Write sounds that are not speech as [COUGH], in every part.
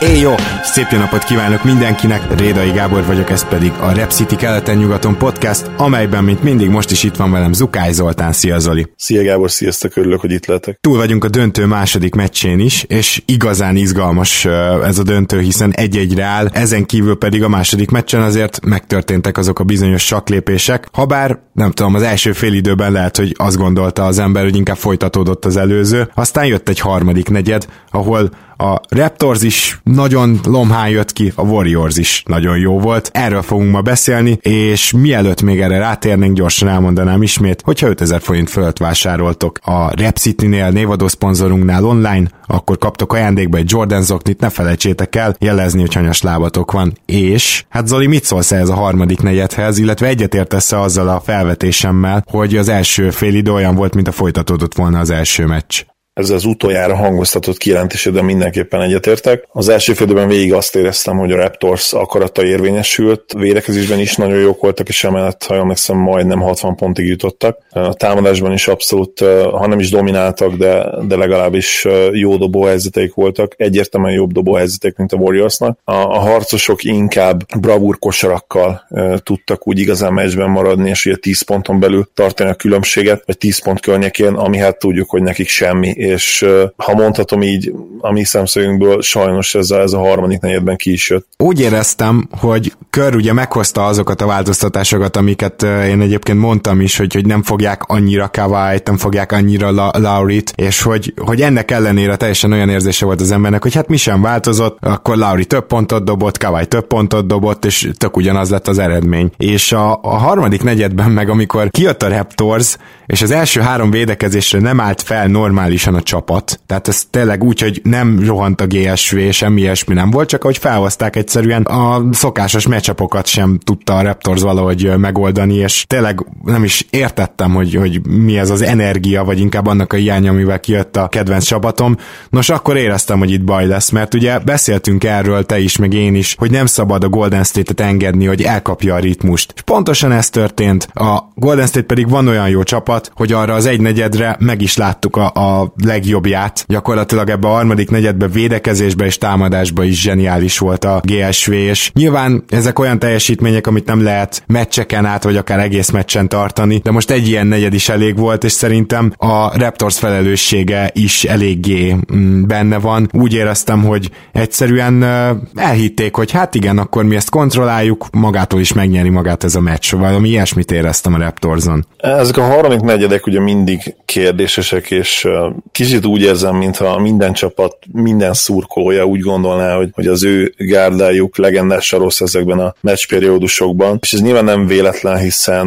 Éj jó! Szép jó napot kívánok mindenkinek, Rédai Gábor vagyok, ez pedig a Rep City keleten-nyugaton podcast, amelyben, mint mindig, most is itt van velem Zukály Zoltán. Szia Zoli! Szia Gábor, sziasztok, örülök, hogy itt lehetek. Túl vagyunk a döntő második meccsén is, és igazán izgalmas ez a döntő, hiszen egy-egyre áll, ezen kívül pedig a második meccsen azért megtörténtek azok a bizonyos saklépések, habár nem tudom, az első fél időben lehet, hogy azt gondolta az ember, hogy inkább folytatódott az előző, aztán jött egy harmadik negyed, ahol a Raptors is nagyon lomhán jött ki, a Warriors is nagyon jó volt. Erről fogunk ma beszélni, és mielőtt még erre rátérnénk, gyorsan elmondanám ismét, hogyha 5000 forint fölött vásároltok a Rap City-nél, névadó szponzorunknál online, akkor kaptok ajándékba egy Jordan zoknit, ne felejtsétek el jelezni, hogy hanyas lábatok van. És, hát Zoli, mit szólsz ez a harmadik negyedhez, illetve egyetértesz azzal a felvetésemmel, hogy az első fél idő olyan volt, mint a folytatódott volna az első meccs? Ez az utoljára hangoztatott kijelentésében mindenképpen egyetértek. Az első félidőben végig azt éreztem, hogy a Raptors akarata érvényesült, védekezésben is nagyon jók voltak, és emellett, ha emlékszem, majdnem 60 pontig jutottak. A támadásban is abszolút, ha nem is domináltak, de, de legalábbis jó dobóhelyzeteik voltak, egyértelműen jobb dobóhelyzetek, mint a Warriorsnak. A, a harcosok inkább bravúr kosarakkal tudtak úgy igazán meccsben maradni, és ugye 10 ponton belül tartani a különbséget, vagy 10 pont környékén, ami hát tudjuk, hogy nekik semmi, és ha mondhatom így, a mi szemszögünkből sajnos ez a, ez a harmadik negyedben ki is jött. Úgy éreztem, hogy Kör ugye meghozta azokat a változtatásokat, amiket én egyébként mondtam is, hogy, hogy nem fogják annyira kawai nem fogják annyira La- Laurit, és hogy, hogy ennek ellenére teljesen olyan érzése volt az embernek, hogy hát mi sem változott, akkor Lauri több pontot dobott, Kawai több pontot dobott, és tök ugyanaz lett az eredmény. És a, a harmadik negyedben meg, amikor kijött a Raptors, és az első három védekezésre nem állt fel normálisan a csapat, tehát ez tényleg úgy, hogy nem rohant a GSV, semmi ilyesmi nem volt, csak hogy felhozták egyszerűen a szokásos meccsapokat sem tudta a Raptors valahogy megoldani, és tényleg nem is értettem, hogy, hogy mi ez az energia, vagy inkább annak a hiánya, amivel kijött a kedvenc csapatom. Nos, akkor éreztem, hogy itt baj lesz, mert ugye beszéltünk erről, te is, meg én is, hogy nem szabad a Golden State-et engedni, hogy elkapja a ritmust. És pontosan ez történt. A Golden State pedig van olyan jó csapat, hogy arra az egy negyedre meg is láttuk a, a legjobbját. Gyakorlatilag ebbe a harmadik negyedbe védekezésbe és támadásba is zseniális volt a GSV, és nyilván ezek olyan teljesítmények, amit nem lehet meccseken át, vagy akár egész meccsen tartani, de most egy ilyen negyed is elég volt, és szerintem a Raptors felelőssége is eléggé mm, benne van. Úgy éreztem, hogy egyszerűen elhitték, hogy hát igen, akkor mi ezt kontrolláljuk, magától is megnyeri magát ez a meccs. Valami ilyesmit éreztem a Raptorson. Ezek a harmadik negyedek ugye mindig kérdésesek, és kicsit úgy érzem, mintha minden csapat, minden szurkolója úgy gondolná, hogy, hogy az ő gárdájuk legendás rossz ezekben a meccsperiódusokban, és ez nyilván nem véletlen, hiszen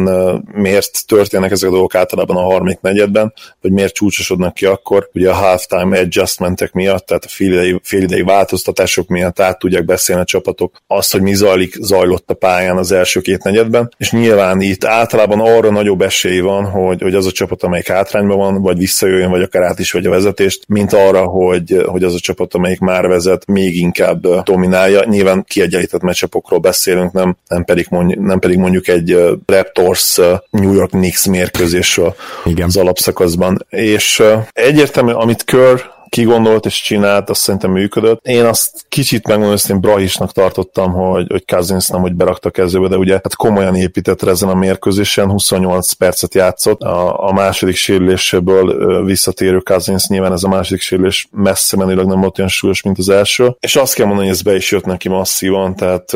miért történnek ezek a dolgok általában a harmadik negyedben, vagy miért csúcsosodnak ki akkor, ugye a halftime adjustmentek miatt, tehát a félidei, félidei változtatások miatt át tudják beszélni a csapatok azt, hogy mi zajlik, zajlott a pályán az első két negyedben, és nyilván itt általában arra nagyobb esély van, hogy, hogy az a csapat, amelyik hátrányban van, vagy visszajöjjön, vagy akár át is vagy a vezetést, mint arra, hogy, hogy az a csapat, amelyik már vezet, még inkább dominálja. Nyilván kiegyenlített meccsapokról beszélünk, nem, nem, pedig mondjuk, nem pedig mondjuk egy Raptors New York Knicks mérkőzésről Igen. az alapszakaszban. És egyértelmű, amit Kör kigondolt és csinált, azt szerintem működött. Én azt kicsit megmondom, én Brahisnak tartottam, hogy, hogy Cousins nem, hogy berakta kezébe, de ugye hát komolyan épített ezen a mérkőzésen, 28 percet játszott, a, a második sérüléséből visszatérő Cousins, nyilván ez a második sérülés messze menőleg nem volt olyan súlyos, mint az első, és azt kell mondani, hogy ez be is jött neki masszívan, tehát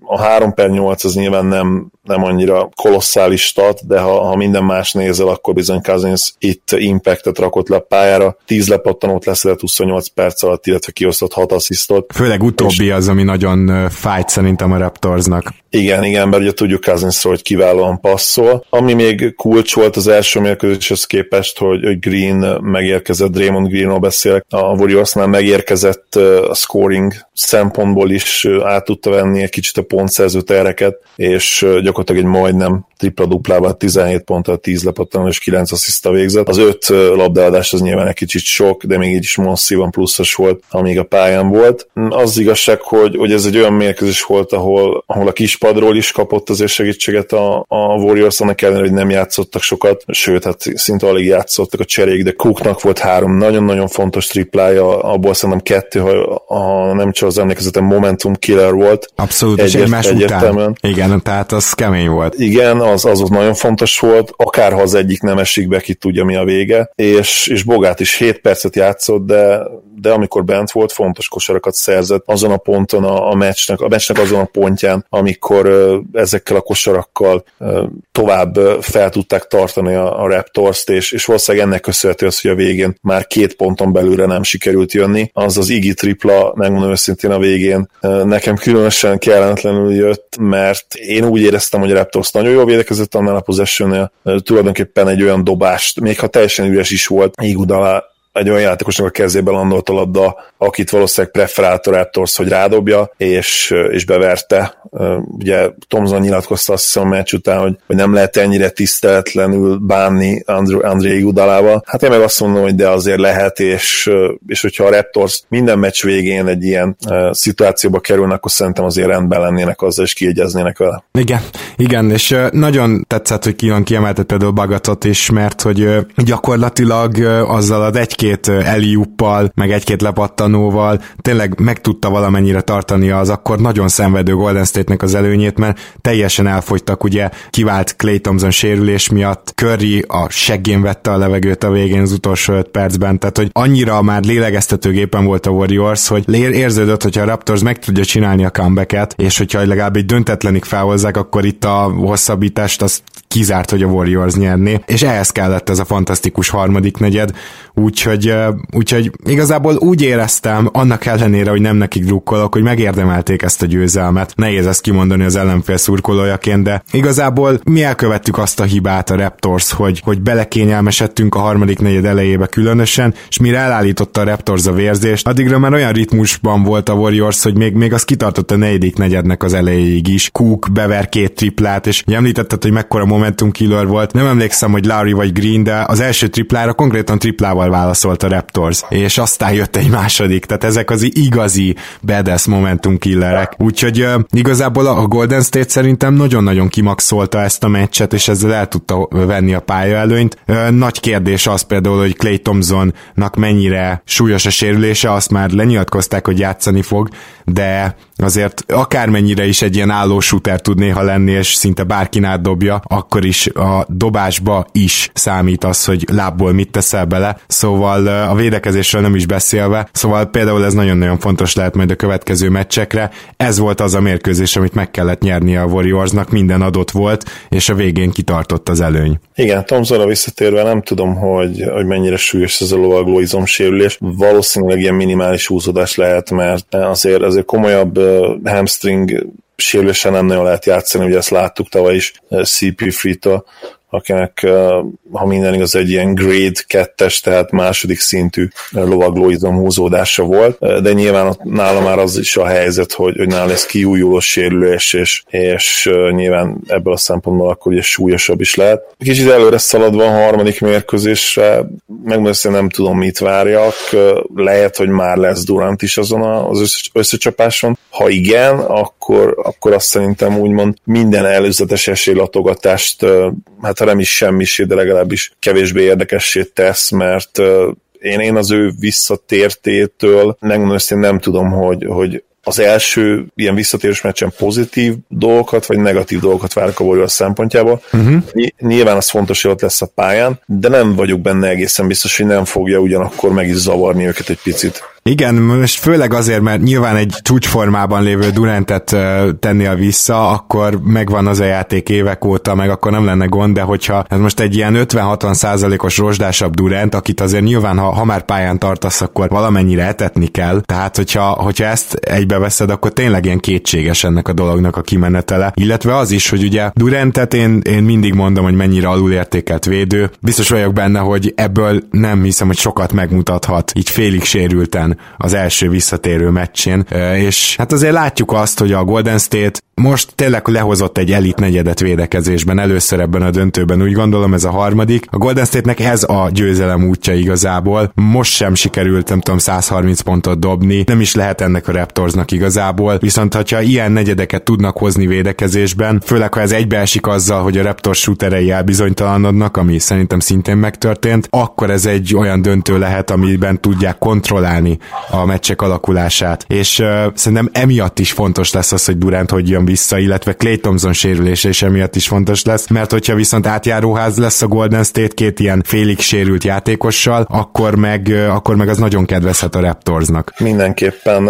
a 3 per 8 az nyilván nem, nem annyira kolosszális stat, de ha, ha minden más nézel, akkor bizony Cousins itt impactet rakott le a pályára, 10 lepattanót leszedett 28 perc alatt, illetve kiosztott 6 asszisztot. Főleg utóbbi és... az, ami nagyon fájt szerintem a Raptorsnak. Igen, igen, mert ugye tudjuk Cousinsról, hogy kiválóan passzol. Ami még kulcs volt az első mérkőzéshez képest, hogy, Green megérkezett, Draymond Greenról beszélek, a Warriorsnál megérkezett a scoring szempontból is át tudta venni egy kicsit a pontszerző tereket, és gyakorlatilag egy majdnem tripla-duplával 17 ponttal, 10 lepattanó és 9 assziszta végzett. Az 5 labdaadás az nyilván egy kicsit sok, de még így is masszívan pluszos volt, amíg a pályán volt. Az igazság, hogy, hogy ez egy olyan mérkőzés volt, ahol, ahol a kispadról is kapott azért segítséget a, a Warriors, annak ellenére, hogy nem játszottak sokat, sőt, hát szinte alig játszottak a cserék, de Cooknak volt három nagyon-nagyon fontos triplája, abból szerintem kettő, ha, ha nem csak az emlékezetem momentum killer volt. Abszolút, és egymás után. Igen, tehát az kemény volt. Igen, az, az nagyon fontos volt, akárha az egyik nem esik be, ki tudja mi a vége, és, és Bogát is 7 percet játszott, de, de amikor bent volt, fontos kosarakat szerzett azon a ponton a, a meccsnek, a meccsnek azon a pontján, amikor ezekkel a kosarakkal tovább fel tudták tartani a, a Raptors-t, és, és valószínűleg ennek köszönhető az, hogy a végén már két ponton belülre nem sikerült jönni. Az az Igi tripla, megmondom őszintén a végén, nekem különösen kellemetlenül jött, mert én úgy éreztem, hogy a Raptors nagyon jól védekezett annál a possession tulajdonképpen egy olyan dobást, még ha teljesen üres is volt, Igudala egy olyan játékosnak a kezébe landolt a labda, akit valószínűleg preferált a Raptors, hogy rádobja, és, és beverte. Ugye Tomzon nyilatkozta azt hiszem a meccs után, hogy, hogy nem lehet ennyire tiszteletlenül bánni André Gudalával. Hát én meg azt mondom, hogy de azért lehet, és, és hogyha a Raptors minden meccs végén egy ilyen szituációba kerülnek, akkor szerintem azért rendben lennének azzal, és kiegyeznének vele. Igen, igen, és nagyon tetszett, hogy Kion kiemeltet például Bagatot is, mert hogy gyakorlatilag azzal az egy egy-két eliuppal, meg egy-két lepattanóval tényleg meg tudta valamennyire tartani az akkor nagyon szenvedő Golden State-nek az előnyét, mert teljesen elfogytak, ugye kivált Clay Thompson sérülés miatt, Curry a seggén vette a levegőt a végén az utolsó öt percben, tehát hogy annyira már lélegeztetőgépen volt a Warriors, hogy érződött, hogyha a Raptors meg tudja csinálni a comebacket, és hogyha legalább egy döntetlenik felhozzák, akkor itt a hosszabbítást az kizárt, hogy a Warriors nyerné, és ehhez kellett ez a fantasztikus harmadik negyed, úgyhogy, úgyhogy igazából úgy éreztem, annak ellenére, hogy nem nekik drukkolok, hogy megérdemelték ezt a győzelmet. Nehéz ezt kimondani az ellenfél szurkolójaként, de igazából mi elkövettük azt a hibát a Raptors, hogy, hogy belekényelmesedtünk a harmadik negyed elejébe különösen, és mire elállította a Raptors a vérzést, addigra már olyan ritmusban volt a Warriors, hogy még, még az kitartott a negyedik negyednek az elejéig is. Cook bever két triplát, és említetted, hogy mekkora momentum killer volt. Nem emlékszem, hogy Larry vagy Green, de az első triplára konkrétan triplával válaszolt a Raptors, és aztán jött egy második, tehát ezek az igazi badass momentum killerek. Úgyhogy igazából a Golden State szerintem nagyon-nagyon kimaxolta ezt a meccset, és ezzel el tudta venni a pálya előnyt. Nagy kérdés az például, hogy Clay Thompsonnak mennyire súlyos a sérülése, azt már lenyilatkozták, hogy játszani fog, de azért akármennyire is egy ilyen álló shooter tud néha lenni, és szinte bárkin átdobja, akkor is a dobásba is számít az, hogy lábból mit teszel bele, szóval a védekezésről nem is beszélve, szóval például ez nagyon-nagyon fontos lehet majd a következő meccsekre. Ez volt az a mérkőzés, amit meg kellett nyerni a Warriorsnak, minden adott volt, és a végén kitartott az előny. Igen, Tomzonra visszatérve nem tudom, hogy, hogy mennyire súlyos ez a lovaglóizom sérülés. Valószínűleg ilyen minimális húzódás lehet, mert azért, azért komolyabb hamstring sérülésen nem nagyon lehet játszani, ugye ezt láttuk tavaly is CP Free-től, akinek, ha minden igaz, egy ilyen grade kettes, tehát második szintű lovaglóizom húzódása volt, de nyilván nála már az is a helyzet, hogy, hogy nála ez kiújuló sérülés, és, és nyilván ebből a szempontból akkor ugye súlyosabb is lehet. Kicsit előre szaladva a harmadik mérkőzésre, megmondom, nem tudom, mit várjak, lehet, hogy már lesz Durant is azon az összecsapáson. Ha igen, akkor, akkor azt szerintem úgymond minden előzetes esélylatogatást hát ha nem is semmisé, de legalábbis kevésbé érdekessé tesz, mert én, én az ő visszatértétől megmondom nem tudom, hogy, hogy az első ilyen visszatérős meccsen pozitív dolgokat, vagy negatív dolgokat várok a Warriors szempontjából. Uh-huh. Nyilván az fontos, hogy ott lesz a pályán, de nem vagyok benne egészen biztos, hogy nem fogja ugyanakkor meg is zavarni őket egy picit. Igen, most főleg azért, mert nyilván egy csúcsformában lévő Durantet tennél vissza, akkor megvan az a játék évek óta, meg akkor nem lenne gond, de hogyha ez most egy ilyen 50-60 százalékos rozsdásabb Durant, akit azért nyilván, ha, ha már pályán tartasz, akkor valamennyire etetni kell. Tehát, hogyha, hogyha ezt egybeveszed, akkor tényleg ilyen kétséges ennek a dolognak a kimenetele. Illetve az is, hogy ugye Durantet én, én mindig mondom, hogy mennyire alulértékelt védő. Biztos vagyok benne, hogy ebből nem hiszem, hogy sokat megmutathat, így félig sérülten az első visszatérő meccsén. És hát azért látjuk azt, hogy a Golden State most tényleg lehozott egy elit negyedet védekezésben, először ebben a döntőben, úgy gondolom ez a harmadik. A Golden State-nek ez a győzelem útja igazából. Most sem sikerült, nem tudom, 130 pontot dobni, nem is lehet ennek a Raptorsnak igazából, viszont ha ilyen negyedeket tudnak hozni védekezésben, főleg ha ez egybeesik azzal, hogy a Raptors shooterei elbizonytalanodnak, ami szerintem szintén megtörtént, akkor ez egy olyan döntő lehet, amiben tudják kontrollálni a meccsek alakulását. És uh, szerintem emiatt is fontos lesz az, hogy Durant hogy jön vissza, illetve Clay Thompson sérülése is emiatt is fontos lesz, mert hogyha viszont átjáróház lesz a Golden State két ilyen félig sérült játékossal, akkor meg, akkor meg az nagyon kedvezhet a Raptorsnak. Mindenképpen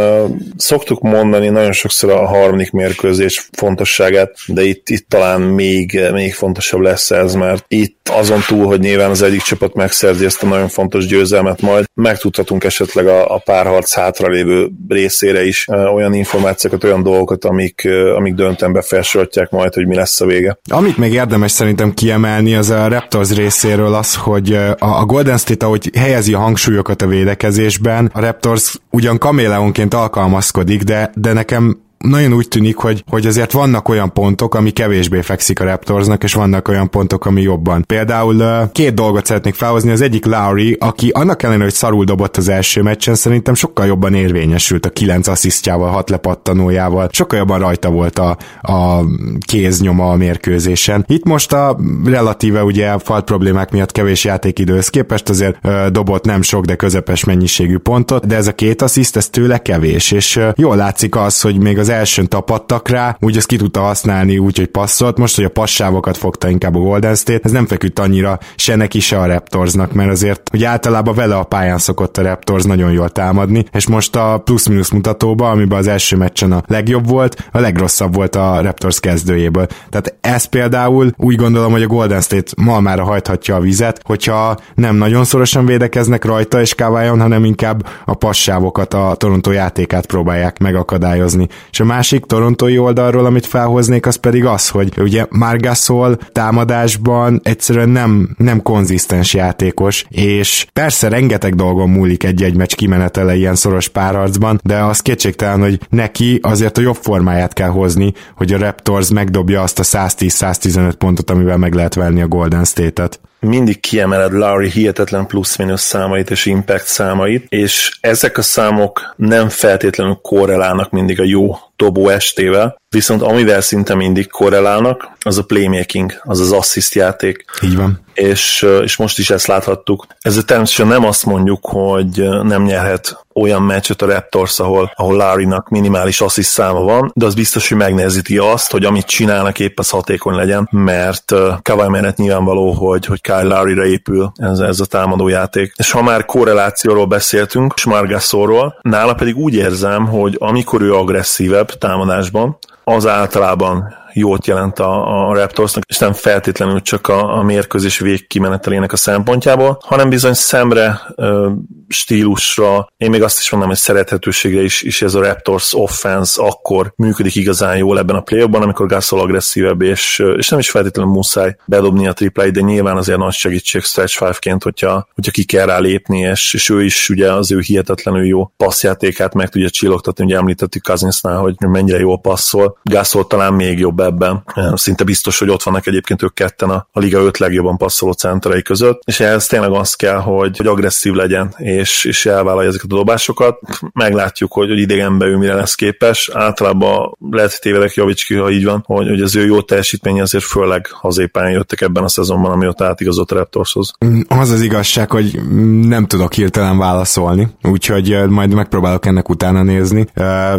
szoktuk mondani nagyon sokszor a harmadik mérkőzés fontosságát, de itt, itt talán még, még fontosabb lesz ez, mert itt azon túl, hogy nyilván az egyik csapat megszerzi ezt a nagyon fontos győzelmet, majd megtudhatunk esetleg a, a párharc hátralévő részére is olyan információkat, olyan dolgokat, amik, amik döntően befelsorolják majd, hogy mi lesz a vége. Amit még érdemes szerintem kiemelni, az a Raptors részéről az, hogy a Golden State, ahogy helyezi a hangsúlyokat a védekezésben, a Raptors ugyan kaméleonként alkalmazkodik, de, de nekem nagyon úgy tűnik, hogy, hogy azért vannak olyan pontok, ami kevésbé fekszik a Raptorsnak, és vannak olyan pontok, ami jobban. Például két dolgot szeretnék felhozni, az egyik Lowry, aki annak ellenére, hogy szarul dobott az első meccsen, szerintem sokkal jobban érvényesült a kilenc asszisztjával, hat lepattanójával, sokkal jobban rajta volt a, a kéznyoma a mérkőzésen. Itt most a relatíve ugye falt problémák miatt kevés játékidőhöz képest azért ö, dobott nem sok, de közepes mennyiségű pontot, de ez a két assziszt, ez tőle kevés, és ö, jól látszik az, hogy még az elsőn tapadtak rá, úgy ezt ki tudta használni úgy, hogy passzolt. Most, hogy a passávokat fogta inkább a Golden State, ez nem feküdt annyira se neki, se a Raptorsnak, mert azért, hogy általában vele a pályán szokott a Raptors nagyon jól támadni, és most a plusz-minusz mutatóban, amiben az első meccsen a legjobb volt, a legrosszabb volt a Raptors kezdőjéből. Tehát ez például úgy gondolom, hogy a Golden State ma már hajthatja a vizet, hogyha nem nagyon szorosan védekeznek rajta és Kawaion, hanem inkább a passávokat, a Toronto játékát próbálják megakadályozni. És a másik torontói oldalról, amit felhoznék, az pedig az, hogy ugye Margasol támadásban egyszerűen nem, nem konzisztens játékos, és persze rengeteg dolgon múlik egy-egy meccs kimenetele ilyen szoros párharcban, de az kétségtelen, hogy neki azért a jobb formáját kell hozni, hogy a Raptors megdobja azt a 110-115 pontot, amivel meg lehet venni a Golden State-et mindig kiemeled Larry hihetetlen plusz-minusz számait és impact számait, és ezek a számok nem feltétlenül korrelálnak mindig a jó dobó estével, viszont amivel szinte mindig korrelálnak, az a playmaking, az az assist játék. Így van. És, és most is ezt láthattuk. Ezzel természetesen nem azt mondjuk, hogy nem nyerhet olyan meccset a Raptors, ahol, ahol Larry-nak minimális assziszt száma van, de az biztos, hogy megnehezíti azt, hogy amit csinálnak épp az hatékony legyen, mert Kawhi mellett nyilvánvaló, hogy, hogy Kyle Larry-ra épül ez, ez a támadó játék. És ha már korrelációról beszéltünk, és Margasszorról, nála pedig úgy érzem, hogy amikor ő agresszívebb támadásban, az általában jót jelent a, a Raptorsnak, és nem feltétlenül csak a, a mérkőzés végkimenetelének a szempontjából, hanem bizony szemre, ö, stílusra, én még azt is mondom, hogy szerethetőségre is, is ez a Raptors offense akkor működik igazán jól ebben a play amikor Gasol agresszívebb, és, és nem is feltétlenül muszáj bedobni a tripláit, de nyilván azért nagy segítség stretch five-ként, hogyha, hogyha ki kell rá lépni, és, és ő is ugye az ő hihetetlenül jó passzjátékát meg tudja csillogtatni, ugye említettük Cousinsnál, hogy mennyire jó passzol. Gasol talán még jobb ebben. Szinte biztos, hogy ott vannak egyébként ők ketten a, a liga öt legjobban passzoló centerei között, és ehhez tényleg az kell, hogy, hogy agresszív legyen, és, és elvállalja ezeket a dobásokat. Meglátjuk, hogy, hogy idegenben ő mire lesz képes. Általában lehet tévedek Javicski, ha így van, hogy, hogy az ő jó teljesítménye azért főleg hazépán jöttek ebben a szezonban, ami ott átigazott a Raptorshoz. Az az igazság, hogy nem tudok hirtelen válaszolni, úgyhogy majd megpróbálok ennek utána nézni.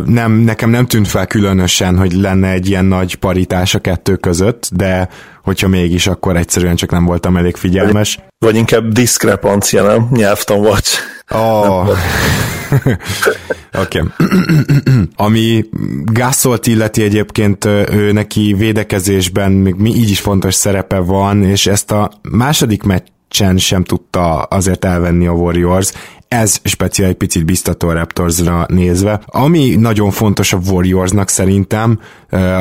Nem, nekem nem tűnt fel különösen, hogy lenne egy ilyen nagy paritás a kettő között, de hogyha mégis, akkor egyszerűen csak nem voltam elég figyelmes. Vagy inkább diszkrepancia, nem? Nyelvtan vagy. [LAUGHS] Oh. Oké. Ami Gasolt illeti egyébként, ő neki védekezésben még mi így is fontos szerepe van, és ezt a második meccsen sem tudta azért elvenni a Warriors ez speciál egy picit biztató a Raptorsra nézve. Ami nagyon fontos a Warriorsnak szerintem,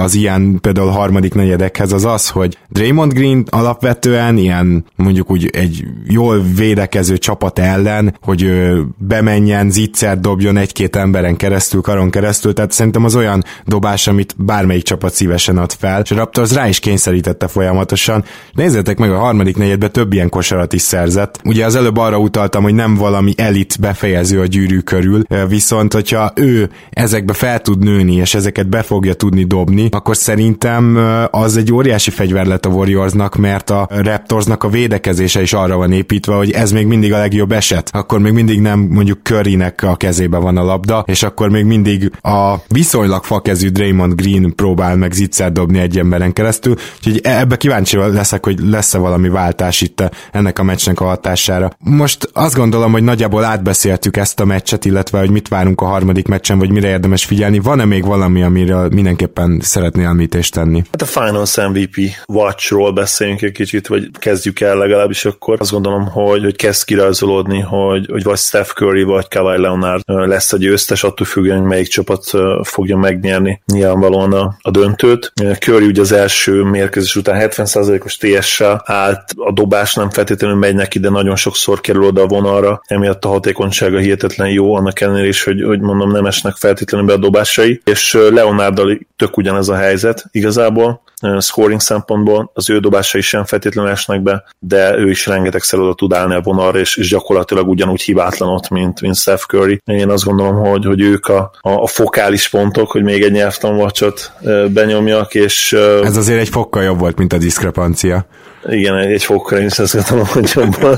az ilyen például harmadik negyedekhez az az, hogy Draymond Green alapvetően ilyen mondjuk úgy egy jól védekező csapat ellen, hogy bemenjen, zicser dobjon egy-két emberen keresztül, karon keresztül, tehát szerintem az olyan dobás, amit bármelyik csapat szívesen ad fel, és a Raptors rá is kényszerítette folyamatosan. Nézzétek meg, a harmadik negyedben több ilyen kosarat is szerzett. Ugye az előbb arra utaltam, hogy nem valami elit befejező a gyűrű körül, viszont hogyha ő ezekbe fel tud nőni, és ezeket be fogja tudni dobni, akkor szerintem az egy óriási fegyver lett a Warriorsnak, mert a Raptorsnak a védekezése is arra van építve, hogy ez még mindig a legjobb eset. Akkor még mindig nem mondjuk Currynek a kezébe van a labda, és akkor még mindig a viszonylag fakezű Draymond Green próbál meg zicser dobni egy emberen keresztül, úgyhogy e- ebbe kíváncsi leszek, hogy lesz-e valami váltás itt ennek a meccsnek a hatására. Most azt gondolom, hogy nagyjából átbeszéltük ezt a meccset, illetve hogy mit várunk a harmadik meccsen, vagy mire érdemes figyelni. Van-e még valami, amiről mindenképpen szeretnél említést tenni? Hát a Finals MVP Watchról beszéljünk egy kicsit, vagy kezdjük el legalábbis akkor. Azt gondolom, hogy, hogy kezd kirajzolódni, hogy, hogy vagy Steph Curry, vagy Kawhi Leonard lesz a győztes, attól függően, hogy melyik csapat fogja megnyerni nyilvánvalóan a, a döntőt. Curry ugye az első mérkőzés után 70%-os TS-sel állt, a dobás nem feltétlenül megy neki, de nagyon sokszor kerül oda a vonalra, emiatt a hatékonysága hihetetlen jó, annak ellenére is, hogy, hogy mondom, nem esnek feltétlenül be a dobásai, és Leonarddal tök ugyanez a helyzet igazából, scoring szempontból, az ő dobásai sem feltétlenül esnek be, de ő is rengetegszer oda tud állni a vonalra, és, és gyakorlatilag ugyanúgy hibátlan ott, mint, mint Steph Curry. Én azt gondolom, hogy, hogy ők a, a, a fokális pontok, hogy még egy nyelvtanvacsot benyomjak, és... Ez azért egy fokkal jobb volt, mint a diszkrepancia. Igen, egy fokkal én is azt gondolom, hogy jobban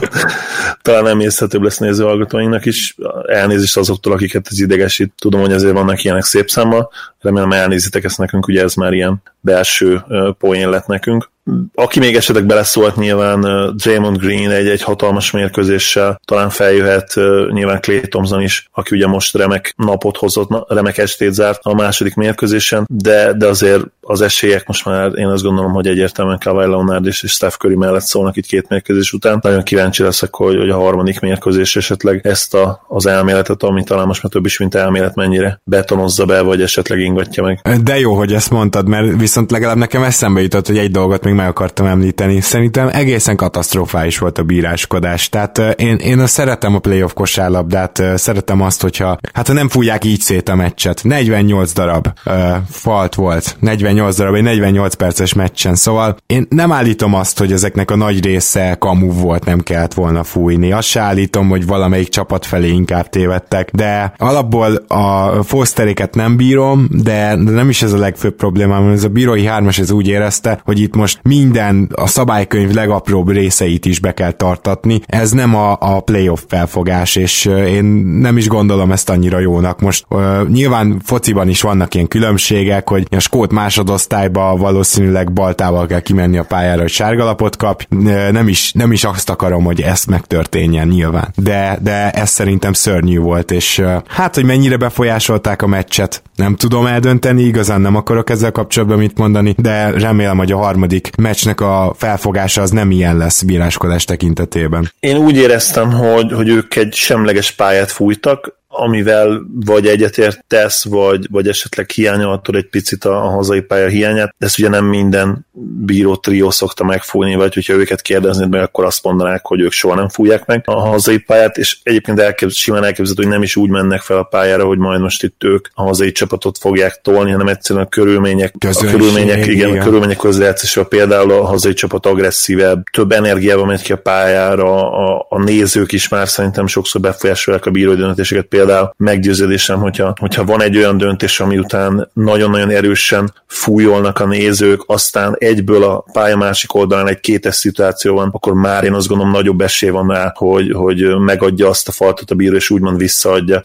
talán emészhetőbb lesz nézőhallgatóinknak is. Elnézést azoktól, akiket ez idegesít. Tudom, hogy azért vannak ilyenek szép számmal. Remélem elnézitek ezt nekünk, ugye ez már ilyen belső poén lett nekünk. Aki még esetleg beleszólt, nyilván Draymond Green egy, egy hatalmas mérkőzéssel talán feljöhet, nyilván Clay Thompson is, aki ugye most remek napot hozott, remek estét zárt a második mérkőzésen, de, de azért az esélyek most már én azt gondolom, hogy egyértelműen Kawhi Leonard és Steph Curry mellett szólnak itt két mérkőzés után. Nagyon kíváncsi leszek, hogy, hogy a harmadik mérkőzés esetleg ezt a, az elméletet, ami talán most már több is, mint elmélet, mennyire betonozza be, vagy esetleg ingatja meg. De jó, hogy ezt mondtad, mert viszont legalább nekem eszembe jutott, hogy egy dolgot még meg akartam említeni. Szerintem egészen katasztrofális volt a bíráskodás. Tehát én, én szeretem a playoff kosárlabdát, szeretem azt, hogyha hát ha nem fújják így szét a meccset. 48 darab uh, falt volt, 48 darab, egy 48 perces meccsen, szóval én nem állítom azt, hogy ezeknek a nagy része kamu volt, nem kellett volna fújni. Azt se állítom, hogy valamelyik csapat felé inkább tévedtek, de alapból a foszteréket nem bírom, de nem is ez a legfőbb problémám, ez a bírói hármas ez úgy érezte, hogy itt most minden a szabálykönyv legapróbb részeit is be kell tartatni. Ez nem a, a playoff felfogás, és én nem is gondolom ezt annyira jónak. Most uh, nyilván fociban is vannak ilyen különbségek, hogy a skót másodosztályba valószínűleg baltával kell kimenni a pályára, hogy sárgalapot kap. Nem is, nem is azt akarom, hogy ezt megtörténjen nyilván. De, de ez szerintem szörnyű volt, és hát, hogy mennyire befolyásolták a meccset, nem tudom eldönteni, igazán nem akarok ezzel kapcsolatban mit mondani, de remélem, hogy a harmadik meccsnek a felfogása az nem ilyen lesz bíráskodás tekintetében. Én úgy éreztem, hogy, hogy ők egy semleges pályát fújtak, amivel vagy egyetértesz, vagy, vagy esetleg hiányoltod egy picit a, a hazai pálya hiányát, ezt ugye nem minden bíró trió szokta megfújni, vagy hogyha őket kérdeznéd meg, akkor azt mondanák, hogy ők soha nem fújják meg a hazai pályát, és egyébként elképz, simán elképzelhető, hogy nem is úgy mennek fel a pályára, hogy majd most itt ők a hazai csapatot fogják tolni, hanem egyszerűen a körülmények, Közönség, a körülmények, igen, igen. a körülmények közrejátszása, például a hazai csapat agresszívebb, több energiával megy ki a pályára, a, a nézők is már szerintem sokszor befolyásolják a bírói döntéseket, például például meggyőződésem, hogyha, hogyha van egy olyan döntés, ami után nagyon-nagyon erősen fújolnak a nézők, aztán egyből a pálya másik oldalán egy kétes szituáció van, akkor már én azt gondolom nagyobb esély van rá, hogy, hogy megadja azt a faltot a bíró, és úgymond visszaadja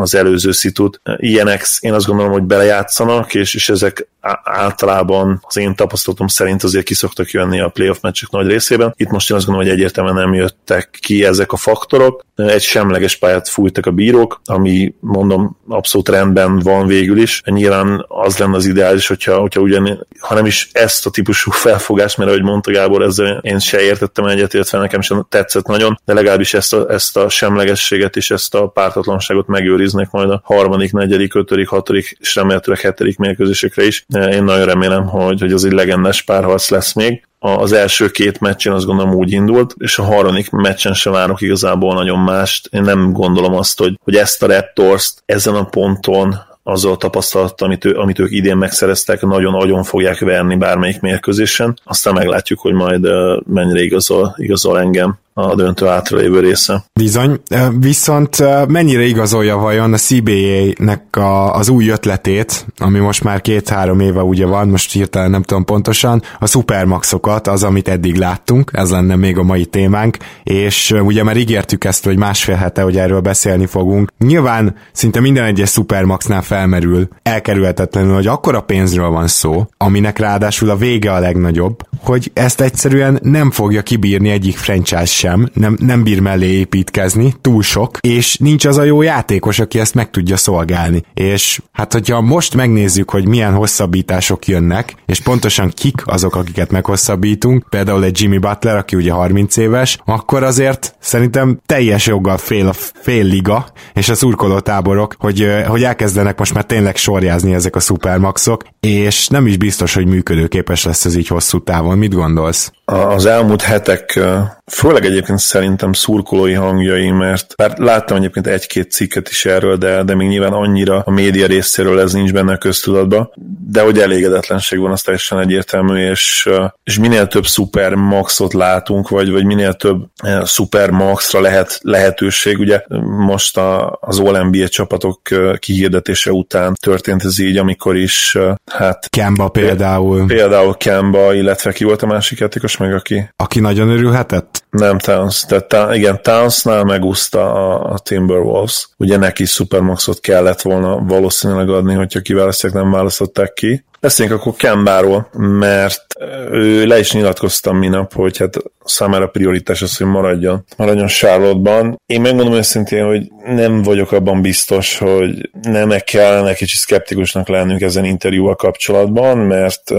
az előző szitut. Ilyenek én azt gondolom, hogy belejátszanak, és, és ezek általában az én tapasztalatom szerint azért kiszoktak jönni a playoff meccsek nagy részében. Itt most én azt gondolom, hogy egyértelműen nem jöttek ki ezek a faktorok. Egy semleges pályát fújtak a bírók, ami mondom abszolút rendben van végül is. Nyilván az lenne az ideális, hogyha, hogyha ugyan, ha nem is ezt a típusú felfogást, mert ahogy mondta Gábor, ezzel én se értettem egyet, illetve nekem sem tetszett nagyon, de legalábbis ezt a, ezt a semlegességet és ezt a pártatlanságot megőriznek majd a harmadik, negyedik, ötödik, hatodik és remélhetőleg hetedik mérkőzésekre is. Én nagyon remélem, hogy, hogy az egy legendás párharc lesz még az első két meccsen azt gondolom úgy indult, és a harmadik meccsen sem várok igazából nagyon mást. Én nem gondolom azt, hogy, hogy ezt a Raptors-t ezen a ponton azzal a tapasztalat, amit, ő, amit ők idén megszereztek, nagyon-nagyon fogják verni bármelyik mérkőzésen. Aztán meglátjuk, hogy majd mennyire igazol, igazol engem a döntő átralévő része. Bizony, viszont mennyire igazolja vajon a CBA-nek a, az új ötletét, ami most már két-három éve ugye van, most hirtelen nem tudom pontosan, a supermaxokat, az, amit eddig láttunk, ez lenne még a mai témánk, és ugye már ígértük ezt, hogy másfél hete, hogy erről beszélni fogunk. Nyilván szinte minden egyes supermaxnál felmerül elkerülhetetlenül, hogy akkora pénzről van szó, aminek ráadásul a vége a legnagyobb, hogy ezt egyszerűen nem fogja kibírni egyik franchise sem, nem, nem bír mellé építkezni, túl sok, és nincs az a jó játékos, aki ezt meg tudja szolgálni. És hát, hogyha most megnézzük, hogy milyen hosszabbítások jönnek, és pontosan kik azok, akiket meghosszabbítunk, például egy Jimmy Butler, aki ugye 30 éves, akkor azért szerintem teljes joggal fél a fél liga, és a szurkoló táborok, hogy, hogy elkezdenek most már tényleg sorjázni ezek a supermaxok, és nem is biztos, hogy működőképes lesz ez így hosszú távon. Mit gondolsz? Az elmúlt hetek, főleg egyébként szerintem szurkolói hangjai, mert bár láttam egyébként egy-két cikket is erről, de, de még nyilván annyira a média részéről ez nincs benne a köztudatban, de hogy elégedetlenség van, az teljesen egyértelmű, és, és minél több szuper maxot látunk, vagy, vagy minél több szuper maxra lehet lehetőség, ugye most a, az All-NBA csapatok kihirdetése után történt ez így, amikor is hát... Kemba például. Például Kemba, illetve ki volt a másik játékos meg, aki... Aki nagyon örülhetett? Nem Towns, tehát igen, Townsnál megúszta a, a Timberwolves. Ugye neki Supermaxot kellett volna valószínűleg adni, hogyha kiválasztják, nem választották ki. Beszéljünk akkor Kembáról, mert ő le is nyilatkoztam minap, hogy hát számára prioritás az, hogy maradjon, maradjon Charlotte-ban. Én megmondom őszintén, hogy nem vagyok abban biztos, hogy nem -e kellene kicsit szkeptikusnak lennünk ezen interjúval kapcsolatban, mert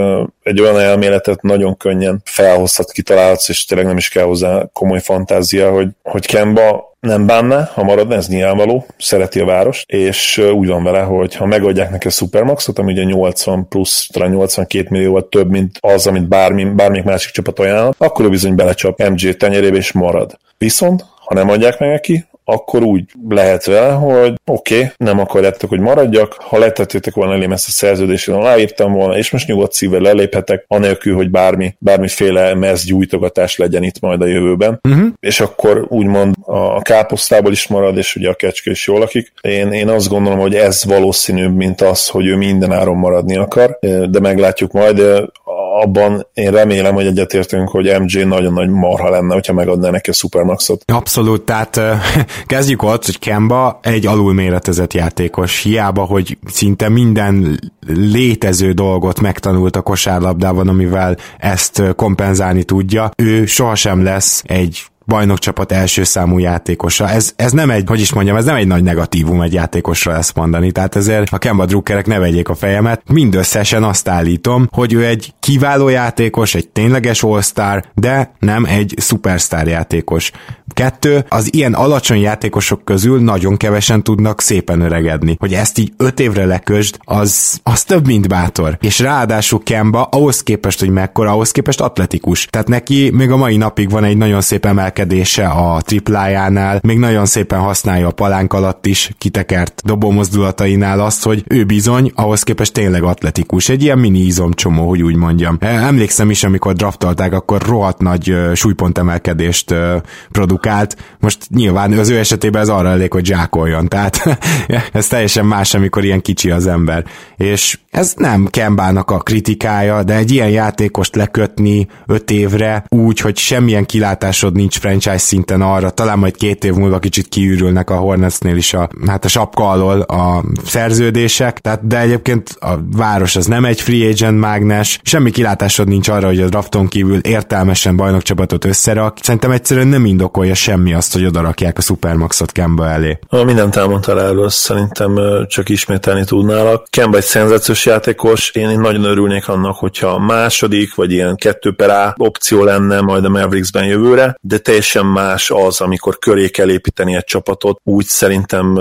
egy olyan elméletet nagyon könnyen felhozhat, kitalálhatsz, és tényleg nem is kell hozzá komoly fantázia, hogy, hogy Kemba nem bánná, ha maradna, ez nyilvánvaló, szereti a város, és úgy van vele, hogy ha megadják neki a Supermaxot, ami ugye 80 plusz, talán 82 millióval több, mint az, amit bármi, bármelyik másik csapat ajánl, akkor ő bizony belecsap MJ tenyerébe és marad. Viszont, ha nem adják meg neki, akkor úgy lehet vele, hogy oké, okay, nem akarjátok, hogy maradjak, ha letettétek volna elém ezt a szerződést, én aláírtam volna, és most nyugodt szívvel leléphetek, anélkül, hogy bármi, bármiféle mez gyújtogatás legyen itt majd a jövőben. Uh-huh. És akkor úgymond a káposztából is marad, és ugye a kecske is jól lakik. Én, én azt gondolom, hogy ez valószínűbb, mint az, hogy ő minden áron maradni akar, de meglátjuk majd abban én remélem, hogy egyetértünk, hogy MJ nagyon nagy marha lenne, hogyha megadná neki a Supermaxot. Abszolút, tehát [LAUGHS] kezdjük ott, hogy Kemba egy alulméretezett játékos, hiába, hogy szinte minden létező dolgot megtanult a kosárlabdában, amivel ezt kompenzálni tudja. Ő sohasem lesz egy bajnokcsapat első számú játékosa. Ez, ez nem egy, hogy is mondjam, ez nem egy nagy negatívum egy játékosra ezt mondani, tehát ezért a Kemba drukkerek ne vegyék a fejemet. Mindösszesen azt állítom, hogy ő egy kiváló játékos, egy tényleges all de nem egy szupersztár játékos. Kettő, az ilyen alacsony játékosok közül nagyon kevesen tudnak szépen öregedni. Hogy ezt így öt évre lekösd, az, az több, mint bátor. És ráadásul Kemba ahhoz képest, hogy mekkora, ahhoz képest atletikus. Tehát neki még a mai napig van egy nagyon szép emel emelkedése a triplájánál, még nagyon szépen használja a palánk alatt is kitekert dobómozdulatainál azt, hogy ő bizony ahhoz képest tényleg atletikus, egy ilyen mini izomcsomó, hogy úgy mondjam. Emlékszem is, amikor draftolták, akkor rohadt nagy súlypontemelkedést produkált. Most nyilván az ő esetében ez arra elég, hogy zsákoljon, tehát [LAUGHS] ez teljesen más, amikor ilyen kicsi az ember. És ez nem Kembának a kritikája, de egy ilyen játékost lekötni öt évre úgy, hogy semmilyen kilátásod nincs franchise szinten arra, talán majd két év múlva kicsit kiürülnek a Hornetsnél is a, hát a sapka alól a szerződések, tehát de egyébként a város az nem egy free agent mágnes, semmi kilátásod nincs arra, hogy a drafton kívül értelmesen bajnokcsapatot összerak. Szerintem egyszerűen nem indokolja semmi azt, hogy odarakják a Supermaxot Kemba elé. Mindent elmondtál erről, szerintem csak ismételni tudnálak. Kemba egy szenzációs játékos, én, én nagyon örülnék annak, hogyha második, vagy ilyen kettő per A opció lenne majd a Mavericksben jövőre, de teljesen más az, amikor köré kell építeni egy csapatot, úgy szerintem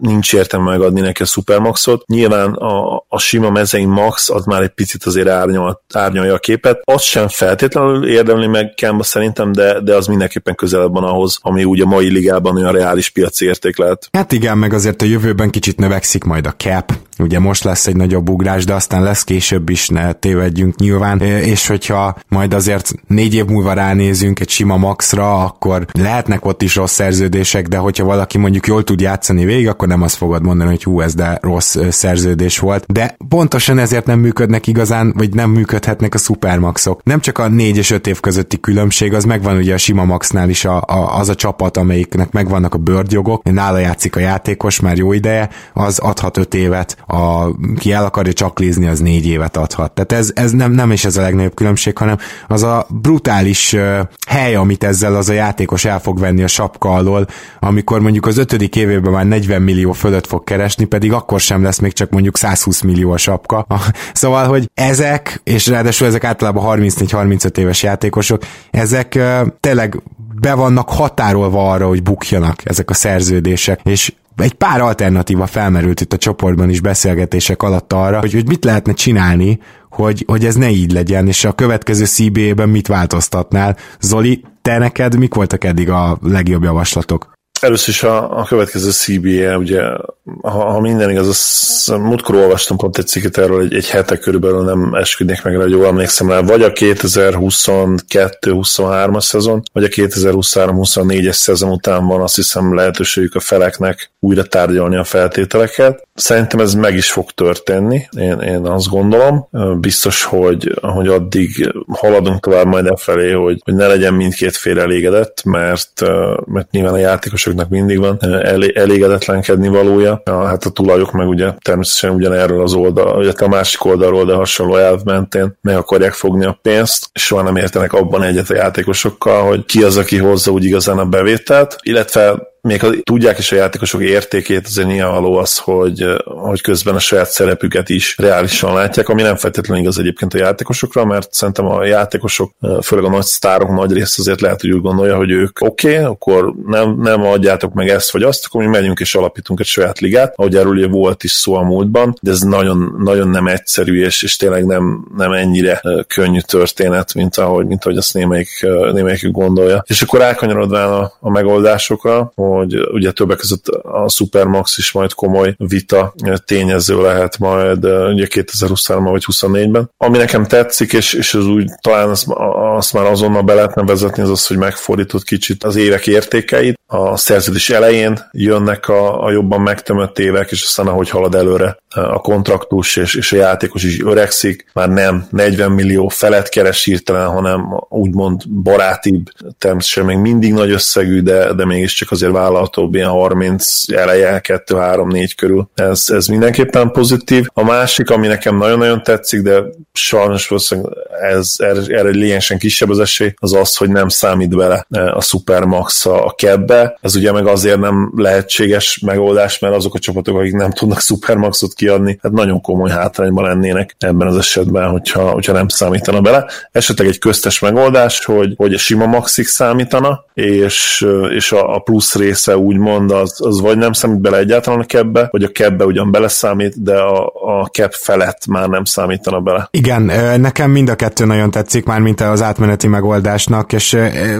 nincs értelme megadni neki a Supermaxot. Nyilván a, a sima mezei max az már egy picit azért árnyal, árnyalja a képet. Az sem feltétlenül érdemli meg Kemba szerintem, de, de az mindenképpen közelebb van ahhoz, ami úgy a mai ligában olyan reális piaci érték lehet. Hát igen, meg azért a jövőben kicsit növekszik majd a cap, ugye most lesz egy nagyobb ugrás, de aztán lesz később is, ne tévedjünk nyilván, és hogyha majd azért négy év múlva ránézünk egy sima maxra, akkor lehetnek ott is rossz szerződések, de hogyha valaki mondjuk jól tud játszani végig, akkor nem azt fogod mondani, hogy hú, ez de rossz szerződés volt. De pontosan ezért nem működnek igazán, vagy nem működhetnek a supermaxok. Nem csak a négy és öt év közötti különbség, az megvan ugye a sima maxnál is a, a, az a csapat, amelyiknek megvannak a bőrgyogok, nála játszik a játékos már jó ideje, az adhat öt évet, a, ki el akarja csaklézni, az négy évet adhat. Tehát ez, ez nem, nem is ez a legnagyobb különbség, hanem az a brutális uh, hely, amit ezzel az a játékos el fog venni a sapka alól, amikor mondjuk az ötödik évében már 40 millió fölött fog keresni, pedig akkor sem lesz még csak mondjuk 120 millió a sapka. Szóval, hogy ezek, és ráadásul ezek általában 34-35 éves játékosok, ezek uh, tényleg be vannak határolva arra, hogy bukjanak ezek a szerződések, és egy pár alternatíva felmerült itt a csoportban is beszélgetések alatt arra, hogy, hogy mit lehetne csinálni, hogy, hogy ez ne így legyen, és a következő CBA-ben mit változtatnál. Zoli, te neked mik voltak eddig a legjobb javaslatok? Először is a, a következő CBA, ugye, ha, ha minden igaz, az, múltkor olvastam pont egy cikket erről, egy, egy hete körülbelül nem esküdnék meg hogy jól emlékszem rá, vagy a 2022-23-as szezon, vagy a 2023-24-es szezon után van azt hiszem lehetőségük a feleknek újra tárgyalni a feltételeket. Szerintem ez meg is fog történni, én, én azt gondolom. Biztos, hogy, hogy addig haladunk tovább majd e felé, hogy, hogy ne legyen mindkét fél elégedett, mert, mert nyilván a játékosoknak mindig van elégedetlenkedni valója. Hát a tulajok meg ugye természetesen ugyanerről az oldal, ugye a másik oldalról, de hasonló elv mentén meg akarják fogni a pénzt, és soha nem értenek abban egyet a játékosokkal, hogy ki az, aki hozza úgy igazán a bevételt, illetve még ha tudják is a játékosok értékét, azért nyilvánvaló az, hogy, hogy közben a saját szerepüket is reálisan látják, ami nem feltétlenül igaz egyébként a játékosokra, mert szerintem a játékosok, főleg a nagy sztárok nagy rész azért lehet, hogy úgy gondolja, hogy ők oké, okay, akkor nem, nem adjátok meg ezt vagy azt, akkor mi megyünk és alapítunk egy saját ligát, ahogy erről ugye volt is szó a múltban, de ez nagyon, nagyon nem egyszerű, és, és tényleg nem, nem ennyire könnyű történet, mint ahogy, mint ahogy azt némelyik, némelyik gondolja. És akkor elkanyarodván a, a megoldásokra, hogy ugye többek között a Supermax is majd komoly vita tényező lehet majd ugye 2023 vagy 24-ben. Ami nekem tetszik, és, és az úgy talán azt, azt már azonnal be lehetne vezetni, az az, hogy megfordított kicsit az évek értékeit. A szerződés elején jönnek a, a jobban megtömött évek, és aztán ahogy halad előre a kontraktus és, és a játékos is öregszik, már nem 40 millió felett keres hirtelen, hanem úgymond barátibb, természetesen még mindig nagy összegű, de, de mégiscsak azért vállalhatóbb ilyen 30 eleje, 2-3-4 körül. Ez, ez mindenképpen pozitív. A másik, ami nekem nagyon-nagyon tetszik, de sajnos valószínűleg ez, erre, erre lényegesen kisebb az esély, az az, hogy nem számít bele a Supermax a kebbe. Ez ugye meg azért nem lehetséges megoldás, mert azok a csapatok, akik nem tudnak Supermaxot kiadni, hát nagyon komoly hátrányban lennének ebben az esetben, hogyha, hogyha nem számítana bele. Esetleg egy köztes megoldás, hogy, hogy a sima maxig számítana, és, és a, a plusz része úgymond az, az vagy nem számít bele egyáltalán a kebbe, vagy a kebbe ugyan beleszámít, de a, a keb felett már nem számítana bele. Igen, nekem mind a kettő nagyon tetszik, már mint az átmeneti megoldásnak, és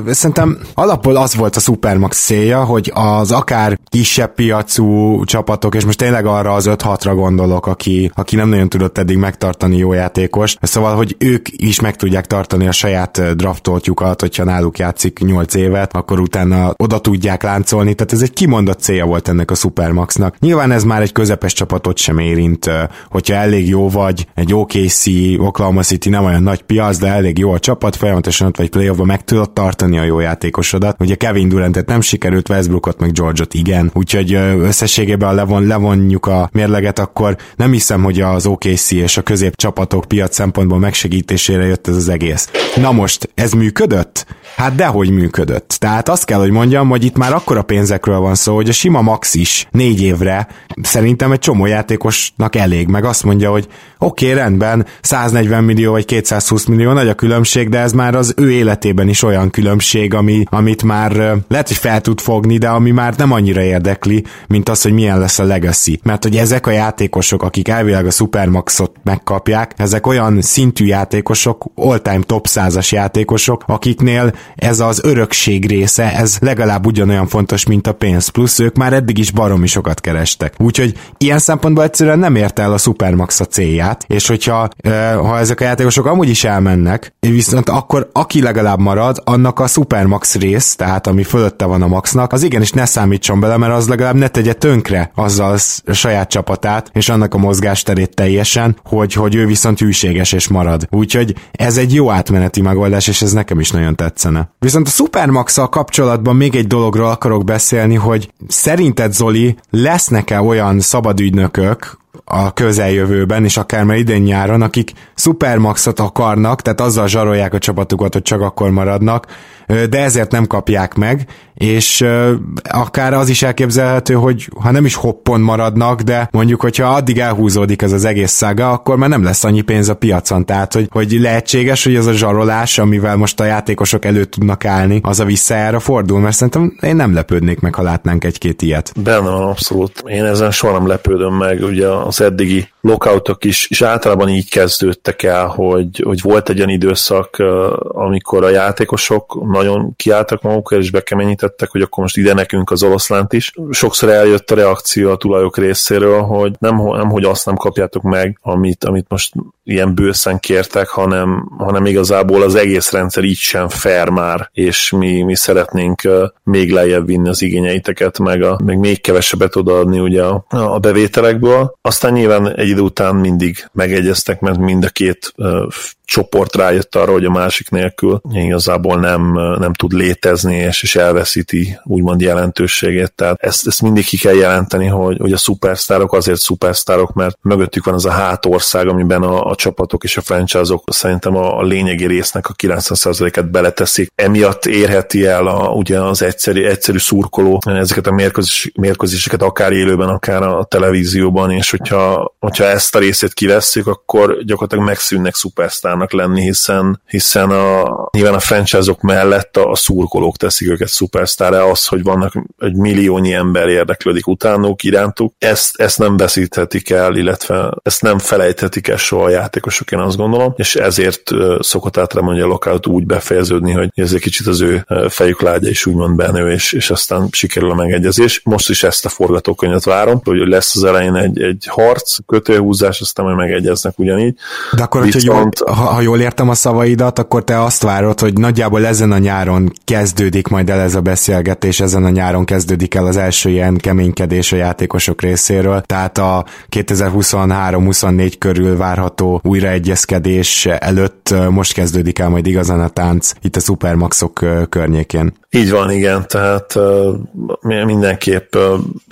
szerintem alapból az volt a Supermax célja, hogy az akár kisebb piacú csapatok, és most tényleg arra az 5-6-ra gondolok, aki, aki nem nagyon tudott eddig megtartani jó játékos, szóval, hogy ők is meg tudják tartani a saját draftoltjukat, hogyha náluk játszik 8 évet, akkor utána oda tudják láncolni, tehát ez egy kimondott célja volt ennek a Supermaxnak. Nyilván ez már egy közepes csapatot sem érint, hogyha elég jó vagy, egy OKC, Oklahoma City nem olyan nagy piac, de elég jó a csapat, folyamatosan ott vagy playoffba meg tudod tartani a jó játékosodat. Ugye Kevin Durantet nem sikerült, Westbrookot meg George-ot igen, úgyhogy összességében levon, levonjuk a mérleget, akkor nem hiszem, hogy az OKC és a közép csapatok piac szempontból megsegítésére jött ez az egész. Na most, ez működött? Hát dehogy működött. Tehát azt kell, hogy mondjam, hogy itt már akkora pénzekről van szó, hogy a sima max is négy évre szerintem egy csomó játékosnak elég, meg azt mondja, hogy oké, okay, rendben, 140 millió vagy 220 millió nagy a különbség, de ez már az ő életében is olyan különbség, ami, amit már lehet, hogy fel tud fogni, de ami már nem annyira érdekli, mint az, hogy milyen lesz a legacy. Mert hogy ezek a játékosok, akik elvileg a Supermaxot megkapják, ezek olyan szintű játékosok, all-time top 100-as játékosok, akiknél ez az örökség része, ez legalább ugyanolyan fontos, mint a pénz, plusz ők már eddig is baromi sokat kerestek. Úgyhogy ilyen szempontból egyszerűen nem ért el a Supermax a célját, és hogyha ha ezek a játékosok amúgy is elmennek, viszont akkor aki legalább marad, annak a Supermax rész, tehát ami fölötte van a Maxnak, az igenis ne számítson bele, mert az legalább ne tegye tönkre azzal a saját csapatát, és annak a mozgásterét teljesen, hogy, hogy ő viszont hűséges és marad. Úgyhogy ez egy jó átmeneti megoldás, és ez nekem is nagyon tetszene. Viszont a supermax kapcsolatban még egy dologról akarok beszélni, hogy szerinted Zoli, lesznek-e olyan szabadügynökök, a közeljövőben, és akár már idén nyáron, akik Supermaxot akarnak, tehát azzal zsarolják a csapatukat, hogy csak akkor maradnak, de ezért nem kapják meg, és akár az is elképzelhető, hogy ha nem is hoppon maradnak, de mondjuk, hogyha addig elhúzódik ez az egész szága, akkor már nem lesz annyi pénz a piacon, tehát hogy, hogy lehetséges, hogy az a zsarolás, amivel most a játékosok elő tudnak állni, az a visszajára fordul, mert szerintem én nem lepődnék meg, ha látnánk egy-két ilyet. Benne van, abszolút. Én ezen soha nem lepődöm meg, ugye az eddigi lockoutok is, és általában így kezdődtek el, hogy, hogy volt egy olyan időszak, amikor a játékosok nagyon kiálltak magukra, és bekeményítettek, hogy akkor most ide nekünk az oroszlánt is. Sokszor eljött a reakció a tulajok részéről, hogy nem, nem hogy azt nem kapjátok meg, amit, amit most ilyen bőszen kértek, hanem, hanem igazából az egész rendszer így sem fair már, és mi, mi szeretnénk még lejjebb vinni az igényeiteket, meg, a, meg még kevesebbet odaadni ugye a, a bevételekből. Aztán nyilván egy idő után mindig megegyeztek, mert mind a két csoport rájött arra, hogy a másik nélkül igazából nem, nem tud létezni, és, és elveszíti úgymond jelentőségét. Tehát ezt, ezt mindig ki kell jelenteni, hogy, hogy a szupersztárok azért szupersztárok, mert mögöttük van az a hátország, amiben a, a csapatok és a franchise-ok szerintem a, a lényegi résznek a 90%-et beleteszik. Emiatt érheti el a, ugye az egyszerű, egyszerű szurkoló ezeket a mérkőzés, mérkőzéseket akár élőben, akár a televízióban, és hogyha, hogyha ezt a részét kivesszük, akkor gyakorlatilag megszűnnek szupersztár szupersztárnak lenni, hiszen, hiszen a, nyilván a franchise-ok mellett a, a szurkolók teszik őket szupersztárra, az, hogy vannak egy milliónyi ember érdeklődik utánuk, irántuk, ezt, ezt nem veszíthetik el, illetve ezt nem felejthetik el soha a játékosok, én azt gondolom, és ezért szokott általában a lockout úgy befejeződni, hogy ez egy kicsit az ő fejük lágya is úgymond benő, és, és aztán sikerül a megegyezés. Most is ezt a forgatókönyvet várom, hogy lesz az elején egy, egy harc, kötőhúzás, aztán majd megegyeznek ugyanígy. De akkor, Viszont... hogyha ha, ha jól értem a szavaidat, akkor te azt várod, hogy nagyjából ezen a nyáron kezdődik majd el ez a beszélgetés, ezen a nyáron kezdődik el az első ilyen keménykedés a játékosok részéről, tehát a 2023-24 körül várható újraegyezkedés előtt most kezdődik el majd igazán a tánc itt a Supermaxok környékén. Így van, igen, tehát mindenképp,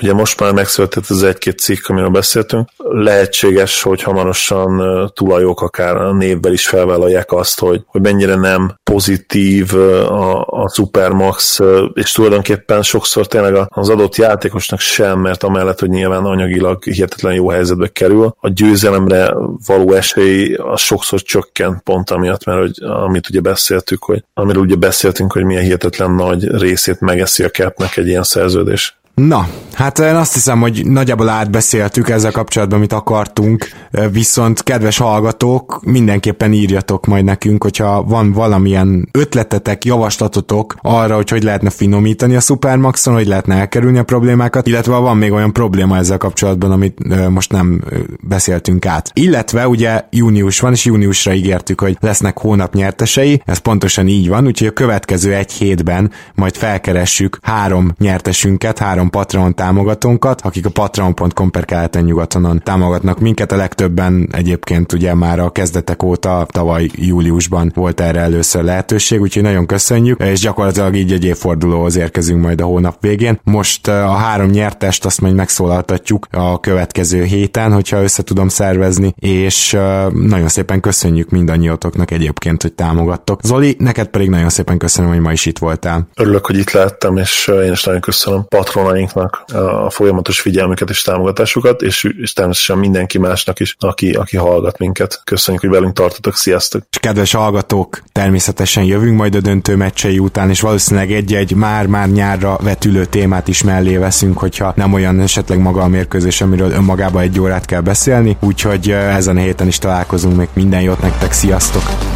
ugye most már megszületett az egy-két cikk, amiről beszéltünk, lehetséges, hogy hamarosan tulajok akár a névbel is felvállalják azt, hogy, hogy mennyire nem pozitív a, a Supermax, és tulajdonképpen sokszor tényleg az adott játékosnak sem, mert amellett, hogy nyilván anyagilag hihetetlen jó helyzetbe kerül, a győzelemre való esély az sokszor csökkent pont amiatt, mert hogy, amit ugye beszéltük, hogy amiről ugye beszéltünk, hogy milyen hihetetlen nagy részét megeszi a capnek egy ilyen szerződés. Na, hát én azt hiszem, hogy nagyjából átbeszéltük ezzel kapcsolatban, amit akartunk, viszont kedves hallgatók, mindenképpen írjatok majd nekünk, hogyha van valamilyen ötletetek, javaslatotok arra, hogy hogy lehetne finomítani a Supermaxon, hogy lehetne elkerülni a problémákat, illetve van még olyan probléma ezzel kapcsolatban, amit most nem beszéltünk át. Illetve ugye június van, és júniusra ígértük, hogy lesznek hónap nyertesei, ez pontosan így van, úgyhogy a következő egy hétben majd felkeressük három nyertesünket, három három Patreon támogatónkat, akik a patreon.com per keleten nyugatonon támogatnak minket. A legtöbben egyébként ugye már a kezdetek óta tavaly júliusban volt erre először lehetőség, úgyhogy nagyon köszönjük, és gyakorlatilag így egy évfordulóhoz érkezünk majd a hónap végén. Most a három nyertest azt majd megszólaltatjuk a következő héten, hogyha össze tudom szervezni, és nagyon szépen köszönjük mindannyiatoknak egyébként, hogy támogattok. Zoli, neked pedig nagyon szépen köszönöm, hogy ma is itt voltál. Örülök, hogy itt lettem, és én is nagyon köszönöm Patron barátaimnak a folyamatos figyelmüket és támogatásukat, és, és természetesen mindenki másnak is, aki, aki hallgat minket. Köszönjük, hogy velünk tartotok, sziasztok! És kedves hallgatók, természetesen jövünk majd a döntő meccsei után, és valószínűleg egy-egy már-már nyárra vetülő témát is mellé veszünk, hogyha nem olyan esetleg maga a mérkőzés, amiről önmagában egy órát kell beszélni, úgyhogy ezen a héten is találkozunk, még minden jót nektek, sziasztok!